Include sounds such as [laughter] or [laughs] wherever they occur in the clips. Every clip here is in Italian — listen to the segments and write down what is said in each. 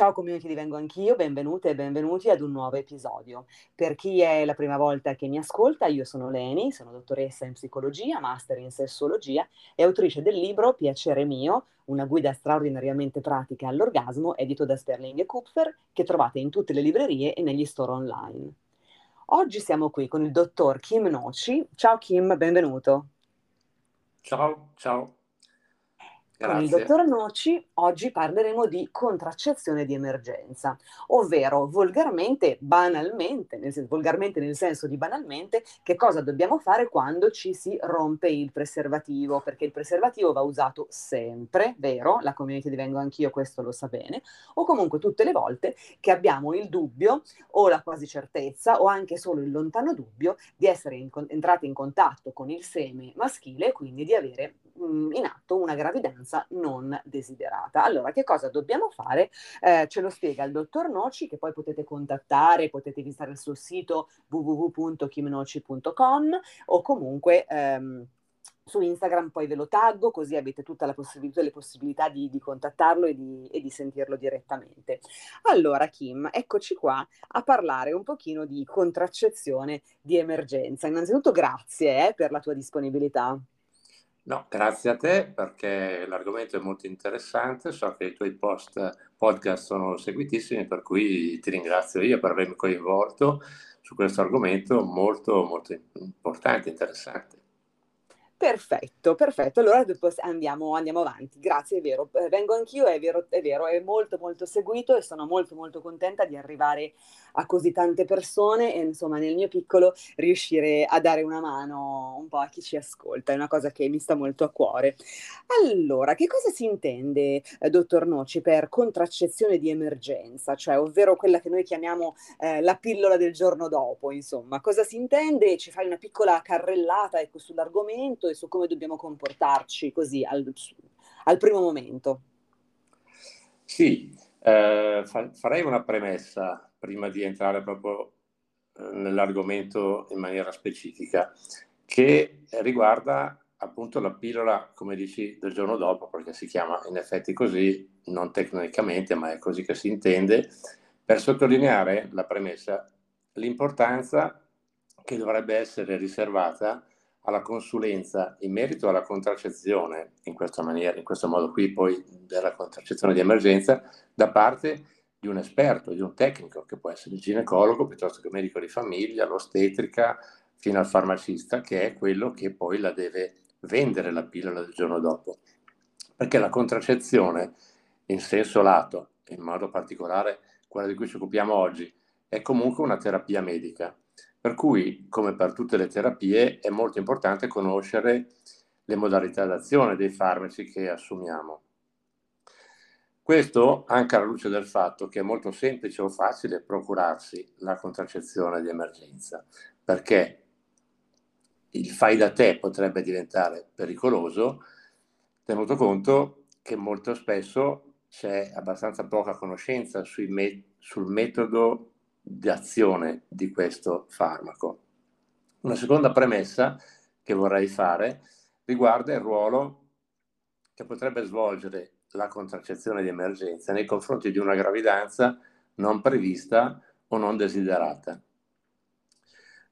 Ciao community di Vengo Anch'io, benvenute e benvenuti ad un nuovo episodio. Per chi è la prima volta che mi ascolta, io sono Leni, sono dottoressa in psicologia, master in sessologia e autrice del libro Piacere mio, una guida straordinariamente pratica all'orgasmo, edito da Sterling e Kupfer, che trovate in tutte le librerie e negli store online. Oggi siamo qui con il dottor Kim Noci. Ciao Kim, benvenuto. Ciao, ciao. Con il dottor Noci oggi parleremo di contraccezione di emergenza, ovvero volgarmente, banalmente, nel senso, volgarmente nel senso di banalmente, che cosa dobbiamo fare quando ci si rompe il preservativo, perché il preservativo va usato sempre, vero? La community divengo anch'io, questo lo sa bene, o comunque tutte le volte che abbiamo il dubbio o la quasi certezza o anche solo il lontano dubbio di essere in, entrati in contatto con il seme maschile e quindi di avere in atto una gravidanza non desiderata. Allora, che cosa dobbiamo fare? Eh, ce lo spiega il dottor Noci, che poi potete contattare, potete visitare il suo sito www.kimnoci.com o comunque... Ehm, su Instagram poi ve lo taggo così avete tutte le possibilità di, di contattarlo e di, e di, sentirlo direttamente. Allora Kim, eccoci qua a parlare un pochino di contraccezione di emergenza. Innanzitutto grazie eh, per la tua disponibilità. No, grazie a te perché l'argomento è molto interessante, so che i tuoi post podcast sono seguitissimi, per cui ti ringrazio io per avermi coinvolto su questo argomento molto, molto importante, interessante. Perfetto, perfetto. Allora andiamo, andiamo, avanti. Grazie, è vero. Eh, vengo anch'io, è vero, è vero, è molto molto seguito e sono molto molto contenta di arrivare a così tante persone e insomma nel mio piccolo riuscire a dare una mano un po' a chi ci ascolta. È una cosa che mi sta molto a cuore. Allora, che cosa si intende, eh, dottor Noci, per contraccezione di emergenza, cioè ovvero quella che noi chiamiamo eh, la pillola del giorno dopo, insomma. Cosa si intende? Ci fai una piccola carrellata ecco, sull'argomento e su come dobbiamo comportarci così al, al primo momento. Sì, eh, fa, farei una premessa prima di entrare proprio eh, nell'argomento in maniera specifica, che riguarda appunto la pillola, come dici, del giorno dopo, perché si chiama in effetti così, non tecnicamente, ma è così che si intende, per sottolineare la premessa, l'importanza che dovrebbe essere riservata alla consulenza in merito alla contraccezione, in questa maniera, in questo modo qui poi della contraccezione di emergenza, da parte di un esperto, di un tecnico, che può essere il ginecologo piuttosto che il medico di famiglia, l'ostetrica, fino al farmacista, che è quello che poi la deve vendere la pillola del giorno dopo. Perché la contraccezione in senso lato, in modo particolare quella di cui ci occupiamo oggi, è comunque una terapia medica per cui, come per tutte le terapie, è molto importante conoscere le modalità d'azione dei farmaci che assumiamo. Questo anche alla luce del fatto che è molto semplice o facile procurarsi la contraccezione di emergenza, perché il fai da te potrebbe diventare pericoloso, tenuto conto che molto spesso c'è abbastanza poca conoscenza me- sul metodo di azione di questo farmaco. Una seconda premessa che vorrei fare riguarda il ruolo che potrebbe svolgere la contraccezione di emergenza nei confronti di una gravidanza non prevista o non desiderata.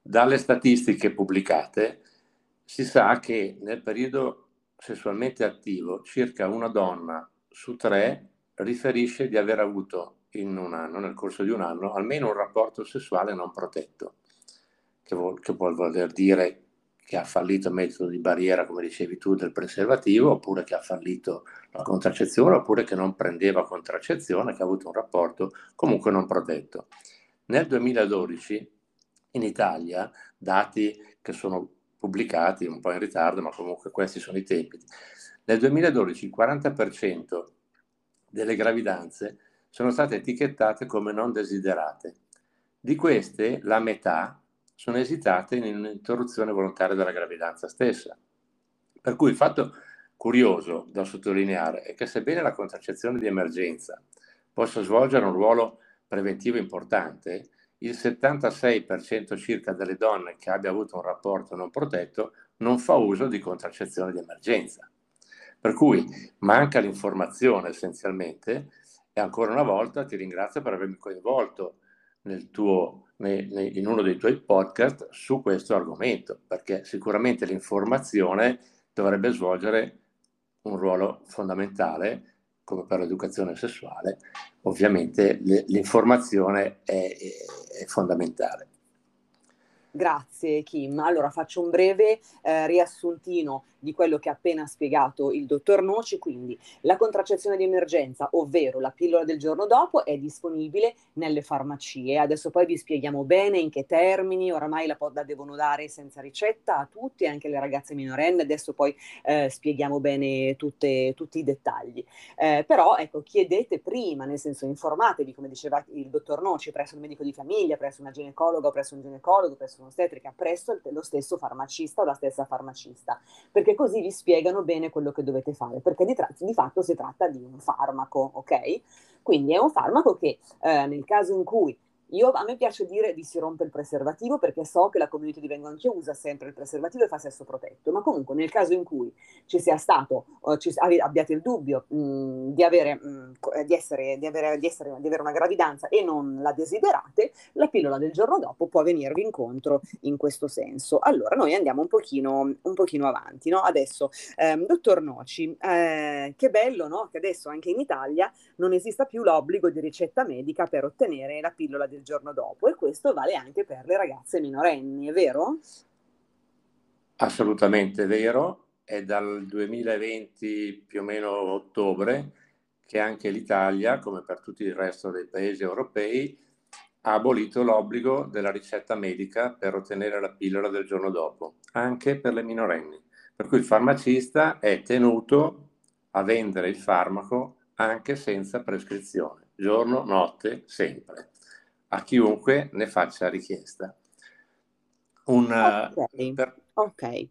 Dalle statistiche pubblicate si sa che nel periodo sessualmente attivo circa una donna su tre riferisce di aver avuto in un anno, nel corso di un anno, almeno un rapporto sessuale non protetto, che, vuol, che può voler dire che ha fallito il metodo di barriera, come dicevi tu, del preservativo, oppure che ha fallito la contraccezione, oppure che non prendeva contraccezione, che ha avuto un rapporto comunque non protetto. Nel 2012 in Italia, dati che sono pubblicati un po' in ritardo, ma comunque questi sono i tempi, nel 2012 il 40% delle gravidanze sono state etichettate come non desiderate. Di queste, la metà sono esitate in un'interruzione volontaria della gravidanza stessa. Per cui il fatto curioso da sottolineare è che sebbene la contraccezione di emergenza possa svolgere un ruolo preventivo importante, il 76% circa delle donne che abbia avuto un rapporto non protetto non fa uso di contraccezione di emergenza. Per cui manca l'informazione essenzialmente ancora una volta ti ringrazio per avermi coinvolto nel tuo, nei, in uno dei tuoi podcast su questo argomento, perché sicuramente l'informazione dovrebbe svolgere un ruolo fondamentale come per l'educazione sessuale, ovviamente l'informazione è, è, fondamentale. Grazie Kim. Allora faccio un breve eh, riassuntino di quello che ha appena spiegato il dottor Noci, quindi la contraccezione di emergenza, ovvero la pillola del giorno dopo, è disponibile nelle farmacie. Adesso poi vi spieghiamo bene in che termini, oramai la, la devono dare senza ricetta a tutti, anche le ragazze minorenni, adesso poi eh, spieghiamo bene tutte, tutti i dettagli. Eh, però ecco, chiedete prima, nel senso informatevi, come diceva il dottor Noci, presso un medico di famiglia, presso una ginecologa, presso un ginecologo, presso un'ostetrica, presso lo stesso farmacista o la stessa farmacista. Perché perché così vi spiegano bene quello che dovete fare, perché di, tra- di fatto si tratta di un farmaco, ok? Quindi è un farmaco che eh, nel caso in cui io, a me piace dire di si rompe il preservativo perché so che la community di Vengo Anch'io usa sempre il preservativo e fa sesso protetto, ma comunque nel caso in cui ci sia stato, ci, abbiate il dubbio mh, di, avere, mh, di, essere, di, avere, di, essere, di avere una gravidanza e non la desiderate, la pillola del giorno dopo può venirvi incontro in questo senso. Allora noi andiamo un pochino, un pochino avanti. No? Adesso, ehm, dottor Noci, eh, che bello no? che adesso anche in Italia non esista più l'obbligo di ricetta medica per ottenere la pillola del il giorno dopo e questo vale anche per le ragazze minorenni, è vero? Assolutamente vero, è dal 2020 più o meno ottobre che anche l'Italia, come per tutto il resto dei paesi europei, ha abolito l'obbligo della ricetta medica per ottenere la pillola del giorno dopo, anche per le minorenni. Per cui il farmacista è tenuto a vendere il farmaco anche senza prescrizione, giorno, notte, sempre a chiunque ne faccia richiesta. Un, ok. Per... okay.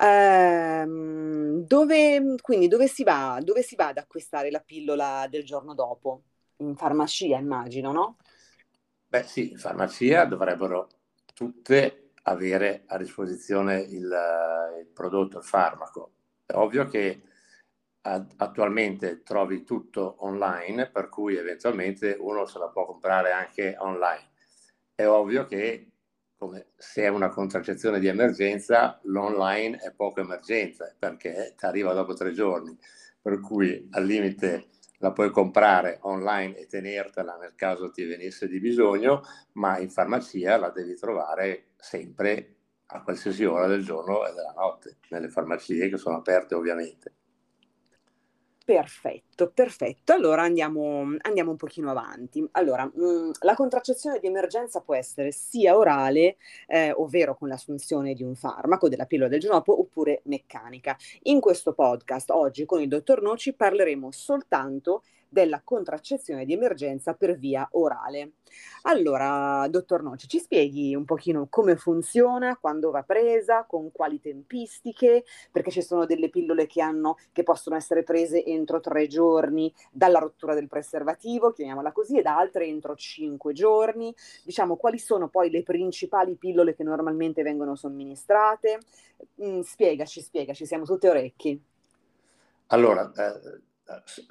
Um, dove, quindi dove si, va, dove si va ad acquistare la pillola del giorno dopo? In farmacia, immagino, no? Beh sì, in farmacia dovrebbero tutte avere a disposizione il, il prodotto, il farmaco. È ovvio che attualmente trovi tutto online, per cui eventualmente uno se la può comprare anche online. È ovvio che come se è una contraccezione di emergenza, l'online è poco emergenza perché ti arriva dopo tre giorni, per cui al limite la puoi comprare online e tenertela nel caso ti venisse di bisogno, ma in farmacia la devi trovare sempre a qualsiasi ora del giorno e della notte, nelle farmacie che sono aperte ovviamente. Perfetto, perfetto. Allora andiamo, andiamo un pochino avanti. Allora, mh, mm, la contraccezione di emergenza può essere sia orale, eh, ovvero con l'assunzione di un farmaco, della pillola del giorno oppure meccanica. In questo podcast oggi con il dottor Noci parleremo soltanto della contraccezione di emergenza per via orale. Allora, dottor Noce, ci spieghi un pochino come funziona, quando va presa, con quali tempistiche, perché ci sono delle pillole che, hanno, che possono essere prese entro tre giorni dalla rottura del preservativo, chiamiamola così, ed altre entro cinque giorni. Diciamo, quali sono poi le principali pillole che normalmente vengono somministrate? Mm, spiegaci, spiegaci, siamo tutti orecchi. Allora, eh,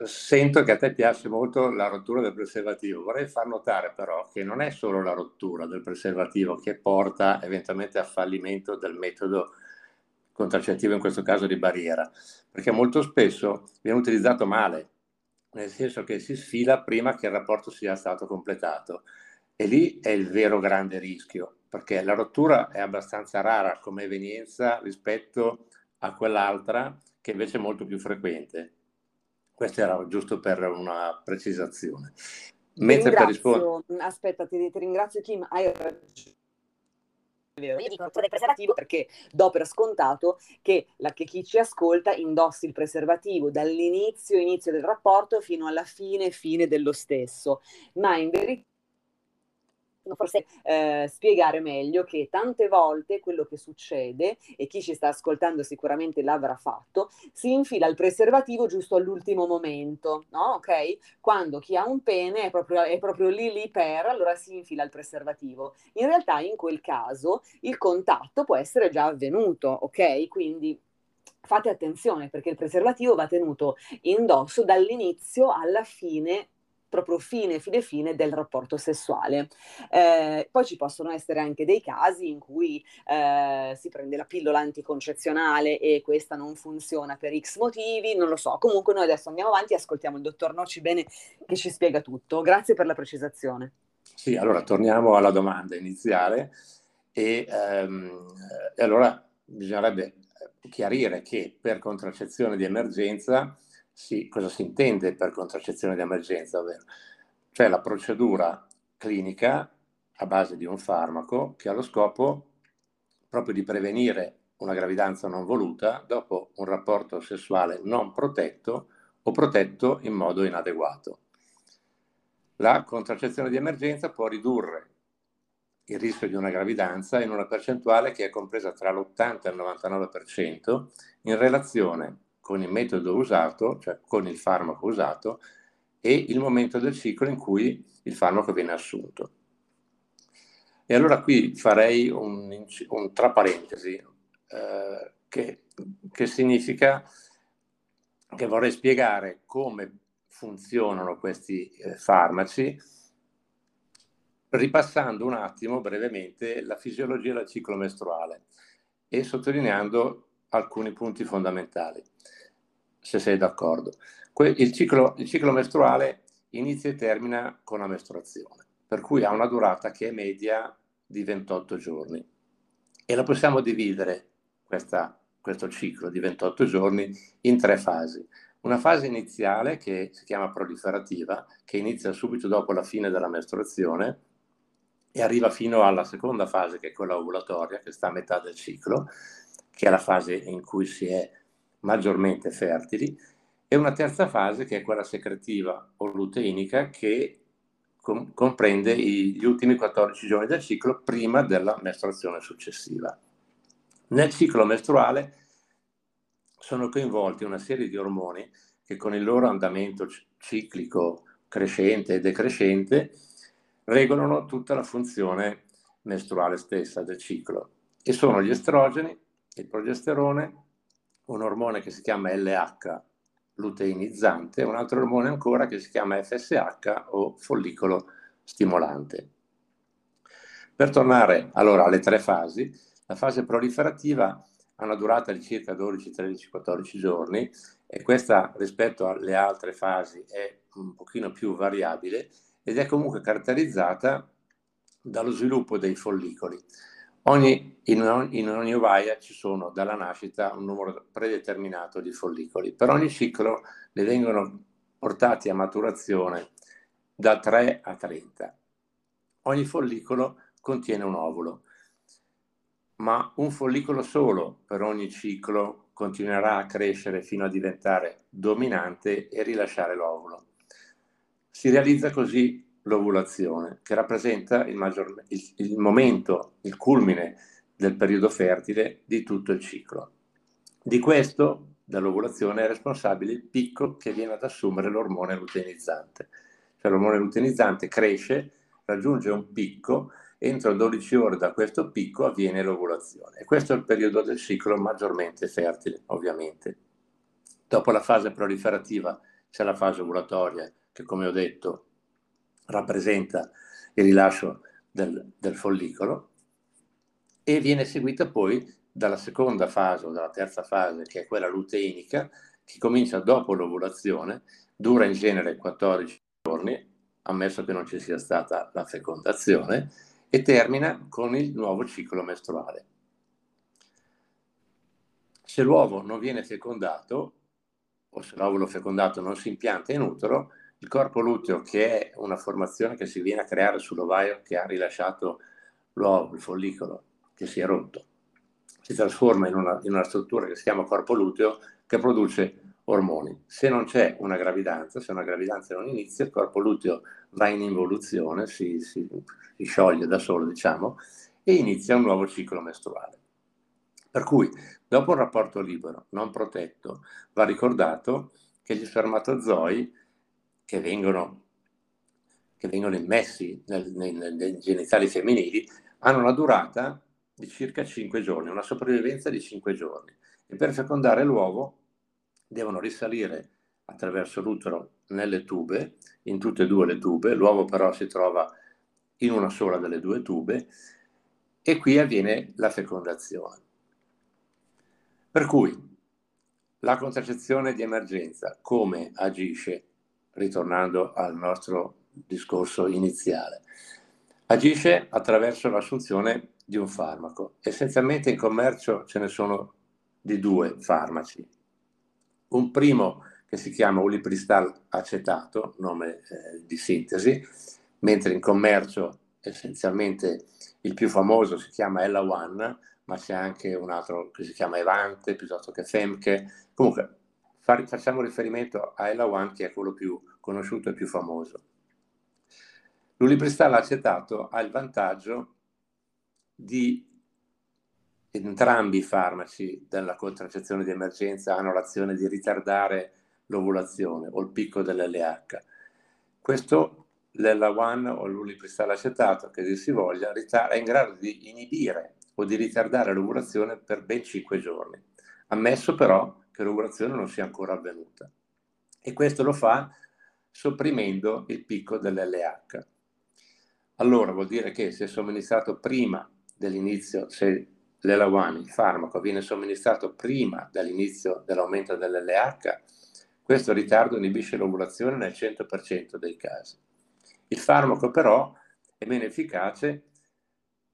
sento che a te piace molto la rottura del preservativo. Vorrei far notare però che non è solo la rottura del preservativo che porta eventualmente a fallimento del metodo contraccettivo, in questo caso di barriera, perché molto spesso viene utilizzato male, nel senso che si sfila prima che il rapporto sia stato completato. E lì è il vero grande rischio, perché la rottura è abbastanza rara come evenienza rispetto a quell'altra che invece è molto più frequente. Questo era giusto per una precisazione. Mentre per rispondere... Aspetta, ti, ti ringrazio Kim, hai ragione. Io dico del preservativo perché do per scontato che, la, che, chi ci ascolta indossi il preservativo dall'inizio inizio del rapporto fino alla fine fine dello stesso, ma in verità forse eh, spiegare meglio che tante volte quello che succede, e chi ci sta ascoltando sicuramente l'avrà fatto, si infila il preservativo giusto all'ultimo momento, no? Ok? Quando chi ha un pene è proprio, è proprio lì lì per, allora si infila il preservativo. In realtà in quel caso il contatto può essere già avvenuto, ok? Quindi fate attenzione perché il preservativo va tenuto indosso dall'inizio alla fine proprio fine, fine, fine del rapporto sessuale. Eh, poi ci possono essere anche dei casi in cui eh, si prende la pillola anticoncezionale e questa non funziona per X motivi, non lo so. Comunque noi adesso andiamo avanti e ascoltiamo il dottor Noci bene che ci spiega tutto. Grazie per la precisazione. Sì, allora torniamo alla domanda iniziale e, ehm, e allora bisognerebbe chiarire che per contraccezione di emergenza sì, cosa si intende per contraccezione di emergenza, ovvero cioè la procedura clinica a base di un farmaco che ha lo scopo proprio di prevenire una gravidanza non voluta dopo un rapporto sessuale non protetto o protetto in modo inadeguato. La contraccezione di emergenza può ridurre il rischio di una gravidanza in una percentuale che è compresa tra l'80 e il 99% in relazione con il metodo usato, cioè con il farmaco usato, e il momento del ciclo in cui il farmaco viene assunto. E allora qui farei un, un tra parentesi, eh, che, che significa che vorrei spiegare come funzionano questi eh, farmaci, ripassando un attimo brevemente la fisiologia del ciclo mestruale e sottolineando alcuni punti fondamentali se sei d'accordo. Il ciclo, il ciclo mestruale inizia e termina con la mestruazione, per cui ha una durata che è media di 28 giorni. E la possiamo dividere, questa, questo ciclo di 28 giorni, in tre fasi. Una fase iniziale che si chiama proliferativa, che inizia subito dopo la fine della mestruazione e arriva fino alla seconda fase, che è quella ovulatoria, che sta a metà del ciclo, che è la fase in cui si è maggiormente fertili, e una terza fase che è quella secretiva o luteinica che com- comprende gli ultimi 14 giorni del ciclo prima della mestruazione successiva. Nel ciclo mestruale sono coinvolti una serie di ormoni che con il loro andamento ciclico crescente e decrescente regolano tutta la funzione mestruale stessa del ciclo e sono gli estrogeni, il progesterone, un ormone che si chiama LH luteinizzante e un altro ormone ancora che si chiama FSH o follicolo stimolante. Per tornare allora alle tre fasi, la fase proliferativa ha una durata di circa 12, 13, 14 giorni e questa rispetto alle altre fasi è un pochino più variabile ed è comunque caratterizzata dallo sviluppo dei follicoli. Ogni, in, ogni, in, ogni, ovaia ci sono dalla nascita un numero predeterminato di follicoli. Per ogni ciclo ne vengono portati a maturazione da 3 a 30. Ogni follicolo contiene un ovulo, ma un follicolo solo per ogni ciclo continuerà a crescere fino a diventare dominante e rilasciare l'ovulo. Si realizza così l'ovulazione, che rappresenta il, maggior, il, il momento, il culmine del periodo fertile di tutto il ciclo. Di questo, dall'ovulazione, è responsabile il picco che viene ad assumere l'ormone luteinizzante. Cioè l'ormone luteinizzante cresce, raggiunge un picco, entro 12 ore da questo picco avviene l'ovulazione. E questo è il periodo del ciclo maggiormente fertile, ovviamente. Dopo la fase proliferativa c'è la fase ovulatoria, che come ho detto rappresenta il rilascio del, del follicolo e viene seguita poi dalla seconda fase o dalla terza fase, che è quella luteinica, che comincia dopo l'ovulazione, dura in genere 14 giorni, ammesso che non ci sia stata la fecondazione, e termina con il nuovo ciclo mestruale. Se l'uovo non viene fecondato, o se l'ovulo fecondato non si impianta in utero, il corpo luteo, che è una formazione che si viene a creare sull'ovaio che ha rilasciato l'uovo, il follicolo, che si è rotto, si trasforma in una, in una struttura che si chiama corpo luteo che produce ormoni. Se non c'è una gravidanza, se una gravidanza non inizia, il corpo luteo va in involuzione, si, si, si scioglie da solo, diciamo, e inizia un nuovo ciclo mestruale. Per cui, dopo un rapporto libero, non protetto, va ricordato che gli spermatozoi che vengono, che vengono immessi nel, nei, nei genitali femminili hanno una durata di circa 5 giorni, una sopravvivenza di 5 giorni. E per fecondare l'uovo devono risalire attraverso l'utero nelle tube, in tutte e due le tube, l'uovo però si trova in una sola delle due tube e qui avviene la fecondazione. Per cui la contraccezione di emergenza come agisce, ritornando al nostro discorso iniziale? Agisce attraverso l'assunzione di un farmaco. Essenzialmente in commercio ce ne sono di due farmaci. Un primo che si chiama ulipristal acetato, nome eh, di sintesi, mentre in commercio essenzialmente il più famoso si chiama Ella One, ma c'è anche un altro che si chiama Evante piuttosto che Femke. Comunque facciamo riferimento a Ella One che è quello più conosciuto e più famoso. L'ulipristal acetato ha il vantaggio di entrambi i farmaci della contraccezione di emergenza hanno l'azione di ritardare l'ovulazione o il picco dell'LH. Questo l'Ella1 o l'ulipristal acetato, che dir si voglia, è in grado di inibire o di ritardare l'ovulazione per ben 5 giorni, ammesso però che l'ovulazione non sia ancora avvenuta. E questo lo fa sopprimendo il picco dell'LH. Allora vuol dire che se somministrato prima dell'inizio, se l'ELA1, il farmaco, viene somministrato prima dell'inizio dell'aumento dell'LH, questo ritardo inibisce l'ovulazione nel 100% dei casi. Il farmaco però è meno efficace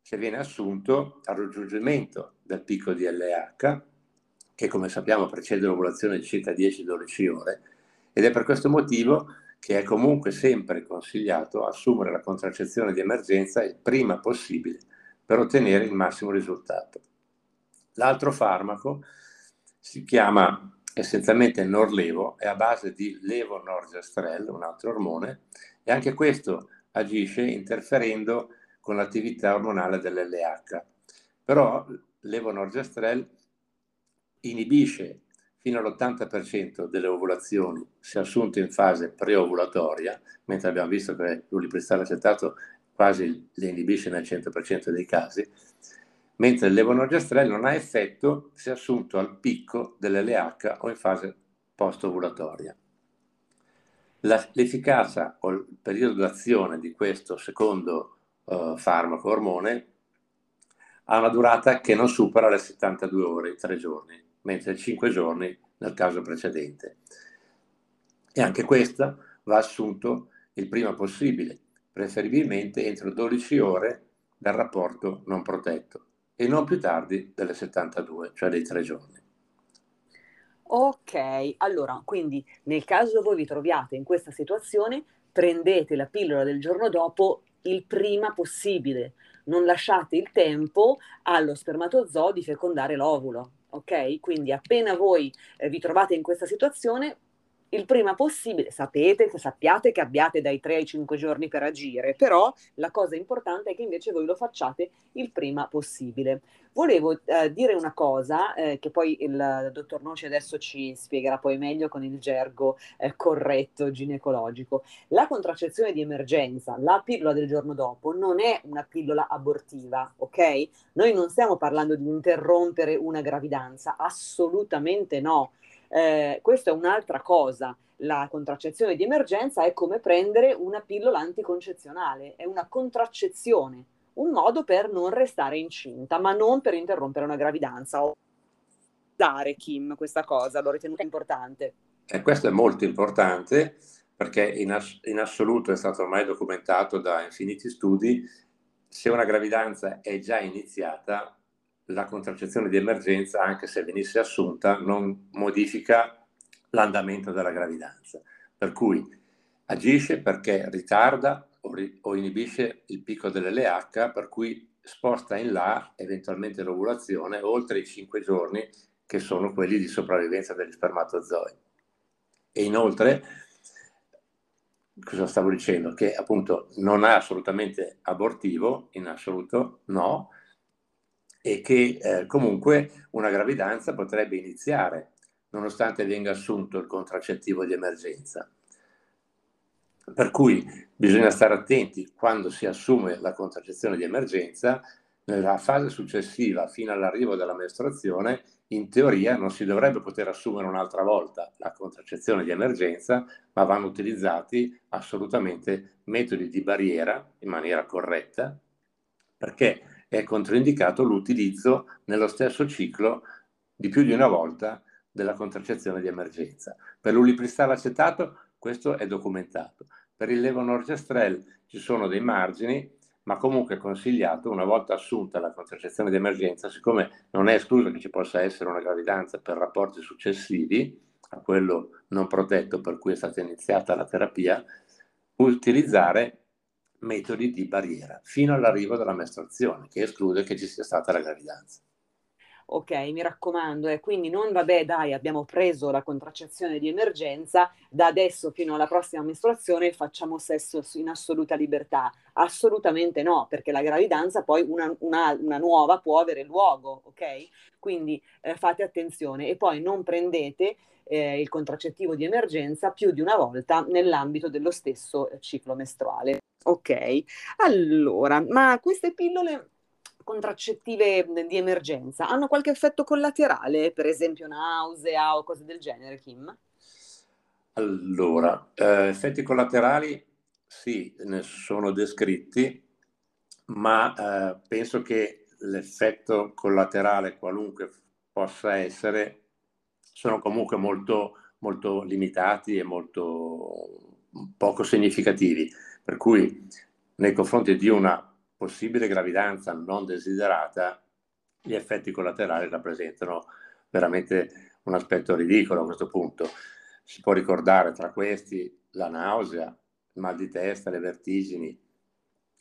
se viene assunto al raggiungimento del picco di LH, che come sappiamo precede l'ovulazione di circa 10-12 ore, ed è per questo motivo che è comunque sempre consigliato assumere la contraccezione di emergenza il prima possibile per ottenere il massimo risultato. L'altro farmaco si chiama essenzialmente Norlevo, è a base di levonorgestrel, un altro ormone, e anche questo agisce interferendo con l'attività ormonale dell'LH. Però levonorgestrel inibisce fino all'80% delle ovulazioni se assunto in fase preovulatoria, mentre abbiamo visto che l'ulipristal acetato quasi le inibisce nel 100% dei casi, mentre il levonorgestrel non ha effetto se assunto al picco dell'LH o in fase post-ovulatoria. La, l'efficacia o il periodo d'azione di questo secondo uh, farmaco ormone ha una durata che non supera le 72 ore, 3 giorni, mentre 5 giorni nel caso precedente. E anche questo va assunto il prima possibile, preferibilmente entro 12 ore dal rapporto non protetto e non più tardi delle 72, cioè dei 3 giorni. Ok, allora, quindi nel caso voi vi troviate in questa situazione, prendete la pillola del giorno dopo il prima possibile, non lasciate il tempo allo spermatozoo di fecondare l'ovulo, ok? Quindi appena voi eh, vi trovate in questa situazione, il prima possibile, sapete, sappiate che abbiate dai 3 ai 5 giorni per agire, però la cosa importante è che invece voi lo facciate il prima possibile. Volevo eh, dire una cosa eh, che poi il dottor Noci adesso ci spiegherà poi meglio con il gergo eh, corretto ginecologico. La contraccezione di emergenza, la pillola del giorno dopo, non è una pillola abortiva, ok? Noi non stiamo parlando di interrompere una gravidanza, assolutamente no eh, questa è un'altra cosa. La contraccezione di emergenza è come prendere una pillola anticoncezionale, è una contraccezione, un modo per non restare incinta, ma non per interrompere una gravidanza. O dare Kim questa cosa, l'ho ritenuta importante. E questo è molto importante perché in, ass- in assoluto è stato ormai documentato da infiniti studi, se una gravidanza è già iniziata, la contraccezione di emergenza, anche se venisse assunta, non modifica l'andamento della gravidanza. Per cui agisce perché ritarda o, ri- o inibisce il picco dell'LH, per cui sposta in là eventualmente l'ovulazione oltre i 5 giorni che sono quelli di sopravvivenza degli spermatozoi. E inoltre, cosa stavo dicendo? Che appunto non è assolutamente abortivo, in assoluto no, e che eh, comunque una gravidanza potrebbe iniziare nonostante venga assunto il contraccettivo di emergenza. Per cui bisogna stare attenti quando si assume la contraccezione di emergenza, nella fase successiva fino all'arrivo della mestruazione, in teoria non si dovrebbe poter assumere un'altra volta la contraccezione di emergenza, ma vanno utilizzati assolutamente metodi di barriera in maniera corretta, perché è controindicato l'utilizzo nello stesso ciclo di più di una volta della contraccezione di emergenza. Per l'ulipristal acetato questo è documentato. Per il levonorgestrel ci sono dei margini ma comunque è consigliato una volta assunta la contraccezione di emergenza, siccome non è escluso che ci possa essere una gravidanza per rapporti successivi a quello non protetto per cui è stata iniziata la terapia, utilizzare metodi di barriera fino all'arrivo della mestruazione, che esclude che ci sia stata la gravidanza ok, mi raccomando, eh, quindi non vabbè, dai, abbiamo preso la contraccezione di emergenza, da adesso fino alla prossima mestruazione facciamo sesso in assoluta libertà. Assolutamente no, perché la gravidanza poi una, una, una nuova può avere luogo, ok? Quindi eh, fate attenzione e poi non prendete eh, il contraccettivo di emergenza più di una volta nell'ambito dello stesso eh, ciclo mestruale. Ok, allora, ma queste pillole contraccettive di emergenza hanno qualche effetto collaterale, per esempio nausea o cose del genere, Kim? Allora, eh, effetti collaterali sì, ne sono descritti, ma eh, penso che l'effetto collaterale, qualunque possa essere, sono comunque molto, molto limitati e molto poco significativi. Per cui nei confronti di una possibile gravidanza non desiderata, gli effetti collaterali rappresentano veramente un aspetto ridicolo a questo punto. Si può ricordare tra questi la nausea, il mal di testa, le vertigini,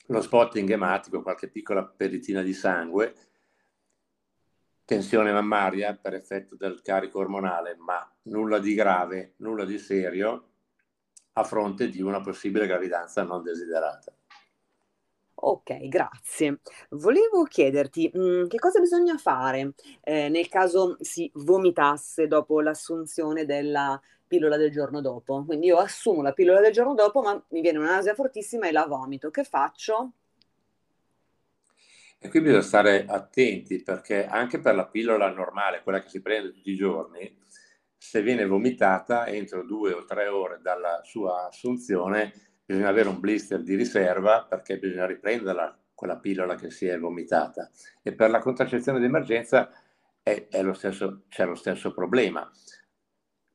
lo spotting ematico, qualche piccola peritina di sangue, tensione mammaria per effetto del carico ormonale, ma nulla di grave, nulla di serio a fronte di una possibile gravidanza non desiderata. Ok, grazie. Volevo chiederti mh, mm, che cosa bisogna fare eh, nel caso si vomitasse dopo l'assunzione della pillola del giorno dopo. Quindi io assumo la pillola del giorno dopo, ma mi viene una nausea fortissima e la vomito. Che faccio? E qui bisogna stare attenti perché anche per la pillola normale, quella che si prende tutti i giorni, se viene vomitata entro due o tre ore dalla sua assunzione, bisogna avere un blister di riserva perché bisogna riprenderla quella pillola che si è vomitata e per la contraccezione d'emergenza è, è lo stesso, c'è lo stesso problema,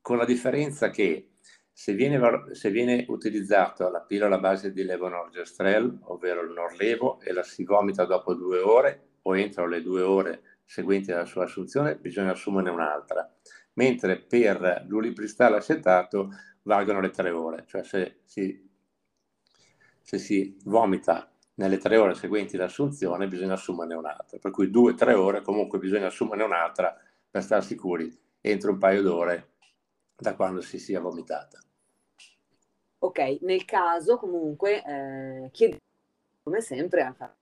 con la differenza che se viene, se viene utilizzata la pillola a base di levonorgestrel, ovvero il Norlevo, e la si vomita dopo due ore o entro le due ore seguenti alla sua assunzione, bisogna assumerne un'altra. Mentre per l'ulipristal acetato valgono le tre ore, cioè se si se si vomita nelle tre ore seguenti l'assunzione bisogna assumerne un'altra, per cui due o tre ore comunque bisogna assumerne un'altra per stare sicuri entro un paio d'ore da quando si sia vomitata. Ok, nel caso comunque eh, chiedete come sempre a fare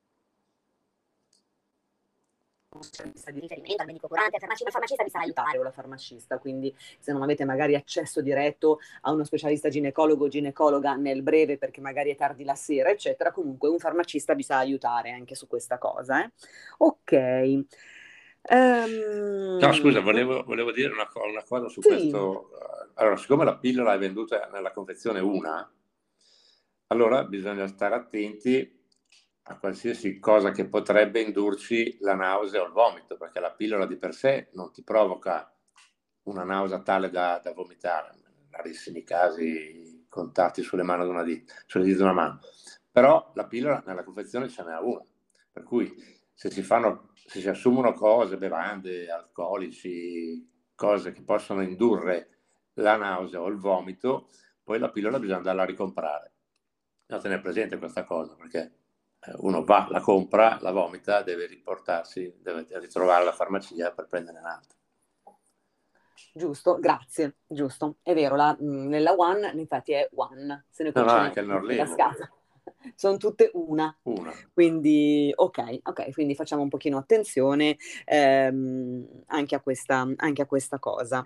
specialista di riferimento, al medico curante, al farmacista, il farmacista vi sarà aiutare o la farmacista, quindi se non avete magari accesso diretto a uno specialista ginecologo o ginecologa nel breve perché magari è tardi la sera, eccetera, comunque un farmacista vi sa aiutare anche su questa cosa. Eh? Ok. Um... No, scusa, volevo, volevo dire una, una, cosa su sì. questo. Allora, siccome la pillola è venduta nella confezione una, allora bisogna stare attenti a qualsiasi cosa che potrebbe indurci la nausea o il vomito, perché la pillola di per sé non ti provoca una nausea tale da, da vomitare, in rarissimi casi contatti sulle mani di una dita, sulle dita di una mano. Però la pillola nella confezione ce n'è una, per cui se si, fanno, se si assumono cose, bevande, alcolici, cose che possono indurre la nausea o il vomito, poi la pillola bisogna andarla a ricomprare. Bisogna tenere presente questa cosa, perché uno va, la compra, la vomita, deve riportarsi, deve ritrovare la farmacia per prendere un'altra. Giusto, grazie, giusto. È vero, la, mm, nella One infatti è One, se ne no, no, anche il Norlevo. [laughs] Sono tutte una. una. Quindi, ok, ok, quindi facciamo un pochino attenzione ehm, anche, a questa, anche a questa cosa.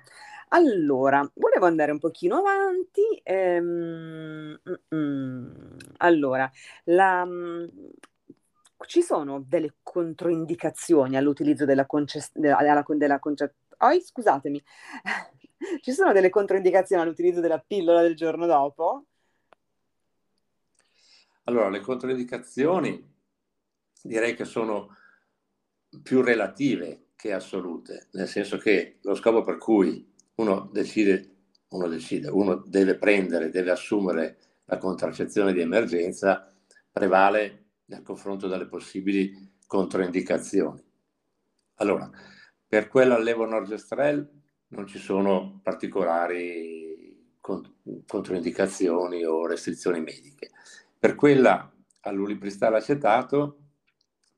Allora, volevo andare un pochino avanti. Ehm, mm, mm, allora, la, mm, ci sono delle controindicazioni all'utilizzo della, conces- della, della conce- Oi, scusatemi, [laughs] ci sono delle controindicazioni all'utilizzo della pillola del giorno dopo? Allora, le controindicazioni direi che sono più relative che assolute, nel senso che lo scopo per cui uno decide, uno decide, uno deve prendere, deve assumere la contraccezione di emergenza prevale nel confronto delle possibili controindicazioni. Allora, per quella levonorgestrel non ci sono particolari controindicazioni o restrizioni mediche. Per quella all'ulipristal acetato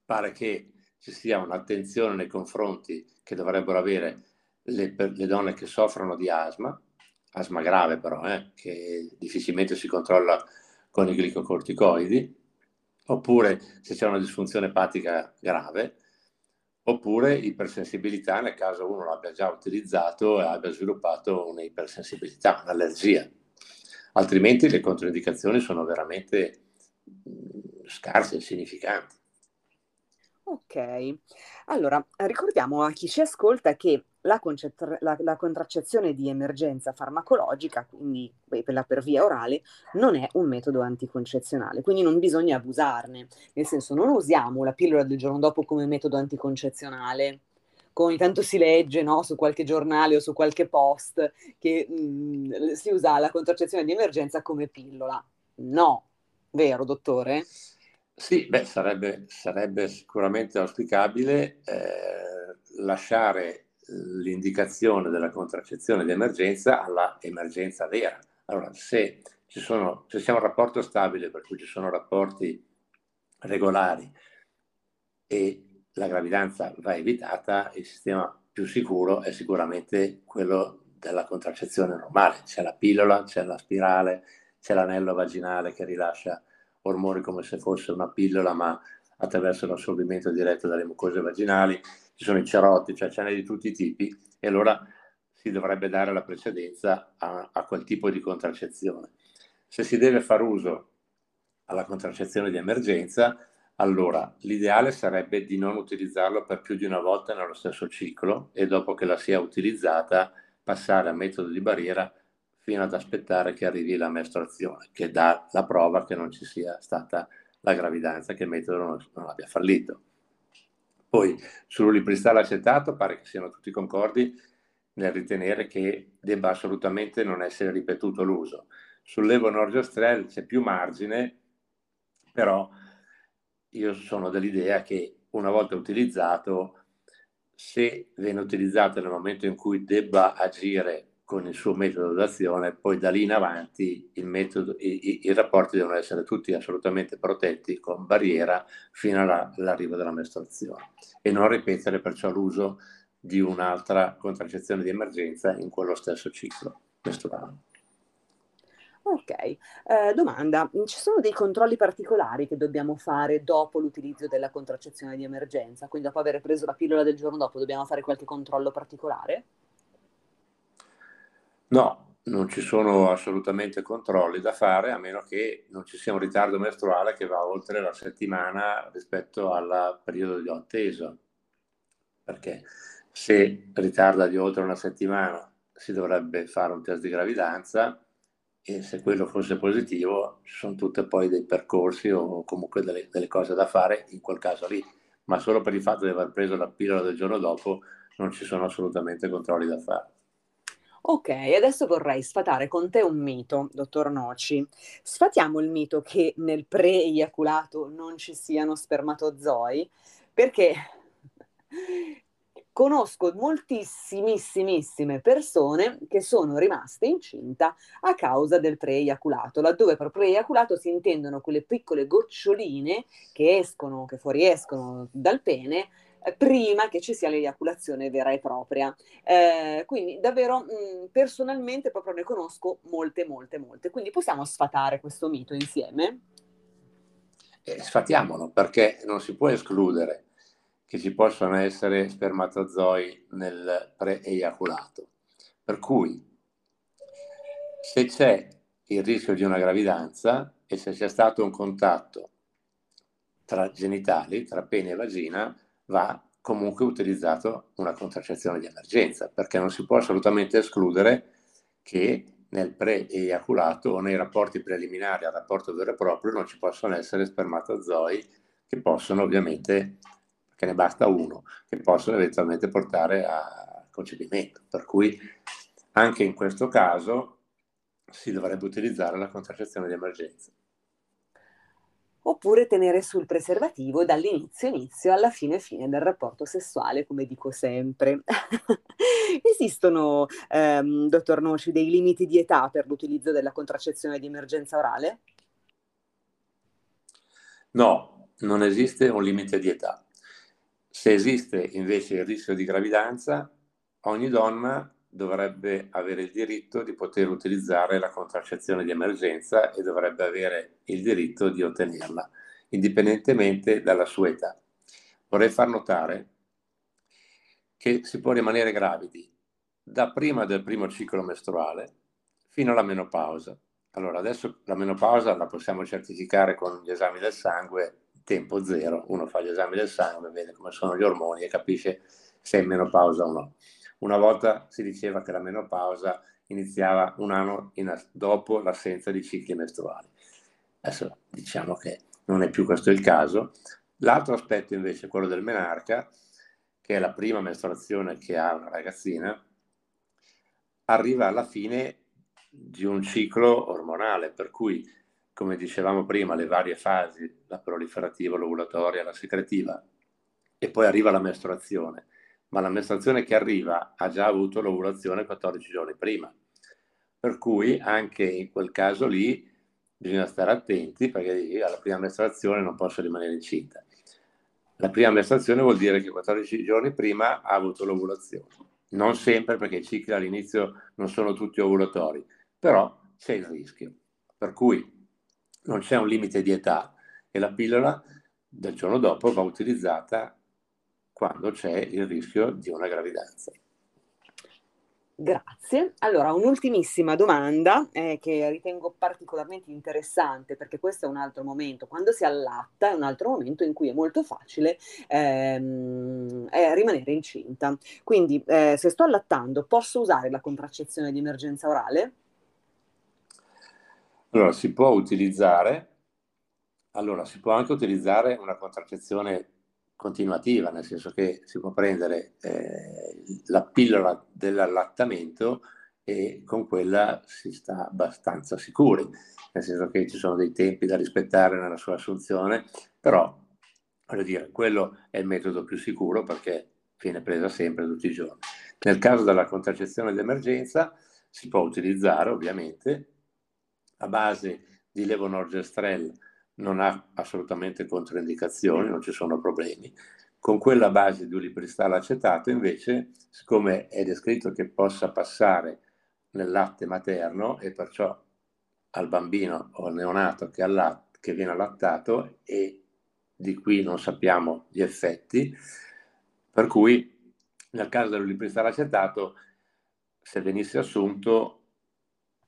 pare che ci sia un'attenzione nei confronti che dovrebbero avere le, le donne che soffrono di asma, asma grave però, eh, che difficilmente si controlla con i glicocorticoidi, oppure se c'è una disfunzione epatica grave, oppure ipersensibilità nel caso uno l'abbia già utilizzato e abbia sviluppato un'ipersensibilità, un'allergia. Altrimenti le controindicazioni sono veramente scarse e significanti. Ok, allora ricordiamo a chi ci ascolta che la, la, la contraccezione di emergenza farmacologica, quindi quella per via orale, non è un metodo anticoncezionale, quindi non bisogna abusarne, nel senso non usiamo la pillola del giorno dopo come metodo anticoncezionale, ogni tanto si legge no, su qualche giornale o su qualche post che mh, mm, si usa la contraccezione di emergenza come pillola. No, vero dottore? Sì, beh, sarebbe, sarebbe sicuramente auspicabile eh, lasciare l'indicazione della contraccezione di emergenza alla emergenza vera. Allora, se, sono, se c'è un rapporto stabile, per cui ci sono rapporti regolari e la gravidanza va evitata, il sistema più sicuro è sicuramente quello della contraccezione normale. C'è la pillola, c'è la spirale, c'è l'anello vaginale che rilascia ormoni come se fosse una pillola, ma attraverso l'assorbimento diretto dalle mucose vaginali, ci sono i cerotti, cioè ce n'è di tutti i tipi, e allora si dovrebbe dare la precedenza a, a quel tipo di contraccezione. Se si deve fare uso alla contraccezione di emergenza, allora l'ideale sarebbe di non utilizzarlo per più di una volta nello stesso ciclo e dopo che la sia utilizzata passare a metodo di barriera fino ad aspettare che arrivi la mestruazione, che dà la prova che non ci sia stata la gravidanza, che il metodo non, non abbia fallito. Poi sull'ulipristal acetato pare che siano tutti concordi nel ritenere che debba assolutamente non essere ripetuto l'uso. Sul levonorgestrel c'è più margine, però io sono dell'idea che una volta utilizzato, se viene utilizzato nel momento in cui debba agire con il suo metodo d'azione, poi da lì in avanti metodo, i, i, rapporti devono essere tutti assolutamente protetti con barriera fino alla, all'arrivo della mestruazione e non ripetere perciò l'uso di un'altra contraccezione di emergenza in quello stesso ciclo mestruale. Ok, eh, domanda, ci sono dei controlli particolari che dobbiamo fare dopo l'utilizzo della contraccezione di emergenza? Quindi dopo aver preso la pillola del giorno dopo dobbiamo fare qualche controllo particolare? No, non ci sono assolutamente controlli da fare a meno che non ci sia un ritardo mestruale che va oltre la settimana rispetto al periodo di attesa. Perché se ritarda di oltre una settimana si dovrebbe fare un test di gravidanza e se quello fosse positivo ci sono tutte poi dei percorsi o comunque delle, delle cose da fare in quel caso lì. Ma solo per il fatto di aver preso la pillola del giorno dopo non ci sono assolutamente controlli da fare. Ok, adesso vorrei sfatare con te un mito, dottor Noci. Sfatiamo il mito che nel pre-eiaculato non ci siano spermatozoi, perché [laughs] conosco moltissimissime persone che sono rimaste incinta a causa del pre-eiaculato, laddove per pre-eiaculato si intendono quelle piccole goccioline che escono, che fuoriescono dal pene prima che ci sia l'eiaculazione vera e propria. Eh, quindi davvero mh, personalmente proprio ne conosco molte, molte, molte. Quindi possiamo sfatare questo mito insieme? Eh, sfatiamolo perché non si può escludere che ci possano essere spermatozoi nel pre-eiaculato. Per cui se c'è il rischio di una gravidanza e se c'è stato un contatto tra genitali, tra pene e vagina, va comunque utilizzato una contraccezione di emergenza, perché non si può assolutamente escludere che nel pre-eiaculato o nei rapporti preliminari al rapporto vero e proprio non ci possono essere spermatozoi che possono ovviamente, che ne basta uno, che possono eventualmente portare a concepimento. Per cui anche in questo caso si dovrebbe utilizzare la contraccezione di emergenza oppure tenere sul preservativo dall'inizio inizio alla fine fine del rapporto sessuale, come dico sempre. [laughs] Esistono, ehm, dottor Noci, dei limiti di età per l'utilizzo della contraccezione di emergenza orale? No, non esiste un limite di età. Se esiste invece il rischio di gravidanza, ogni donna dovrebbe avere il diritto di poter utilizzare la contraccezione di emergenza e dovrebbe avere il diritto di ottenerla, indipendentemente dalla sua età. Vorrei far notare che si può rimanere gravidi da prima del primo ciclo mestruale fino alla menopausa. Allora, adesso la menopausa la possiamo certificare con gli esami del sangue, tempo zero, uno fa gli esami del sangue, vede come sono gli ormoni e capisce se è in menopausa o no. Una volta si diceva che la menopausa iniziava un anno in, dopo l'assenza di cicli mestruali. Adesso diciamo che non è più questo il caso. L'altro aspetto invece è quello del menarca, che è la prima mestruazione che ha una ragazzina, arriva alla fine di un ciclo ormonale, per cui, come dicevamo prima, le varie fasi, la proliferativa, l'ovulatoria, la secretiva, e poi arriva la mestruazione ma l'amministrazione che arriva ha già avuto l'ovulazione 14 giorni prima. Per cui anche in quel caso lì bisogna stare attenti perché alla prima amministrazione non posso rimanere incinta. La prima amministrazione vuol dire che 14 giorni prima ha avuto l'ovulazione. Non sempre perché i cicli all'inizio non sono tutti ovulatori, però c'è il rischio. Per cui non c'è un limite di età e la pillola del giorno dopo va utilizzata quando c'è il rischio di una gravidanza. Grazie. Allora, un'ultimissima domanda eh, che ritengo particolarmente interessante perché questo è un altro momento, quando si allatta è un altro momento in cui è molto facile ehm, eh, rimanere incinta. Quindi eh, se sto allattando posso usare la contraccezione di emergenza orale? Allora, si può utilizzare, allora, si può anche utilizzare una contraccezione continuativa, nel senso che si può prendere eh, la pillola dell'allattamento e con quella si sta abbastanza sicuri, nel senso che ci sono dei tempi da rispettare nella sua assunzione, però voglio dire, quello è il metodo più sicuro perché viene presa sempre tutti i giorni. Nel caso della contraccezione d'emergenza si può utilizzare ovviamente a base di levonorgestrel non ha assolutamente controindicazioni, non ci sono problemi. Con quella base di ulipristal acetato invece, siccome è descritto che possa passare nel latte materno e perciò al bambino o al neonato che, allat- che viene allattato e di cui non sappiamo gli effetti, per cui nel caso dell'ulipristal acetato, se venisse assunto,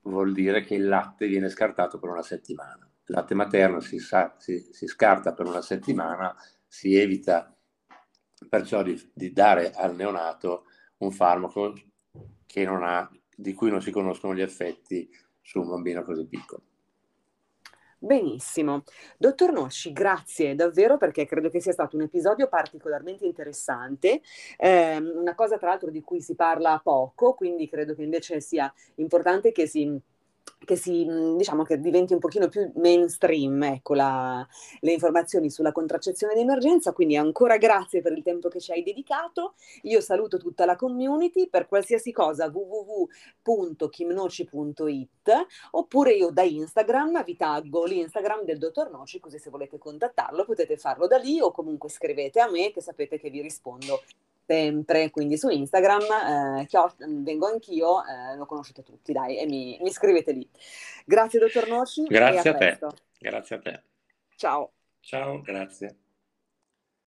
vuol dire che il latte viene scartato per una settimana latte materno si, sa, si, si, scarta per una settimana, si evita perciò di, di dare al neonato un farmaco ha, di cui non si conoscono gli effetti su un bambino così piccolo. Benissimo. Dottor Nosci, grazie davvero perché credo che sia stato un episodio particolarmente interessante, eh, una cosa tra l'altro di cui si parla poco, quindi credo che invece sia importante che si che, si, diciamo, che diventi un pochino più mainstream ecco, la, le informazioni sulla contraccezione d'emergenza, quindi ancora grazie per il tempo che ci hai dedicato, io saluto tutta la community, per qualsiasi cosa www.kimnoci.it oppure io da Instagram vi taggo l'Instagram del dottor Noci, così se volete contattarlo potete farlo da lì o comunque scrivete a me che sapete che vi rispondo sempre, quindi su Instagram, eh, chio, vengo anch'io, eh, lo conoscete tutti, dai, e mi, mi scrivete lì. Grazie dottor Noci. Grazie a, a te. Grazie a te. Ciao. Ciao, grazie.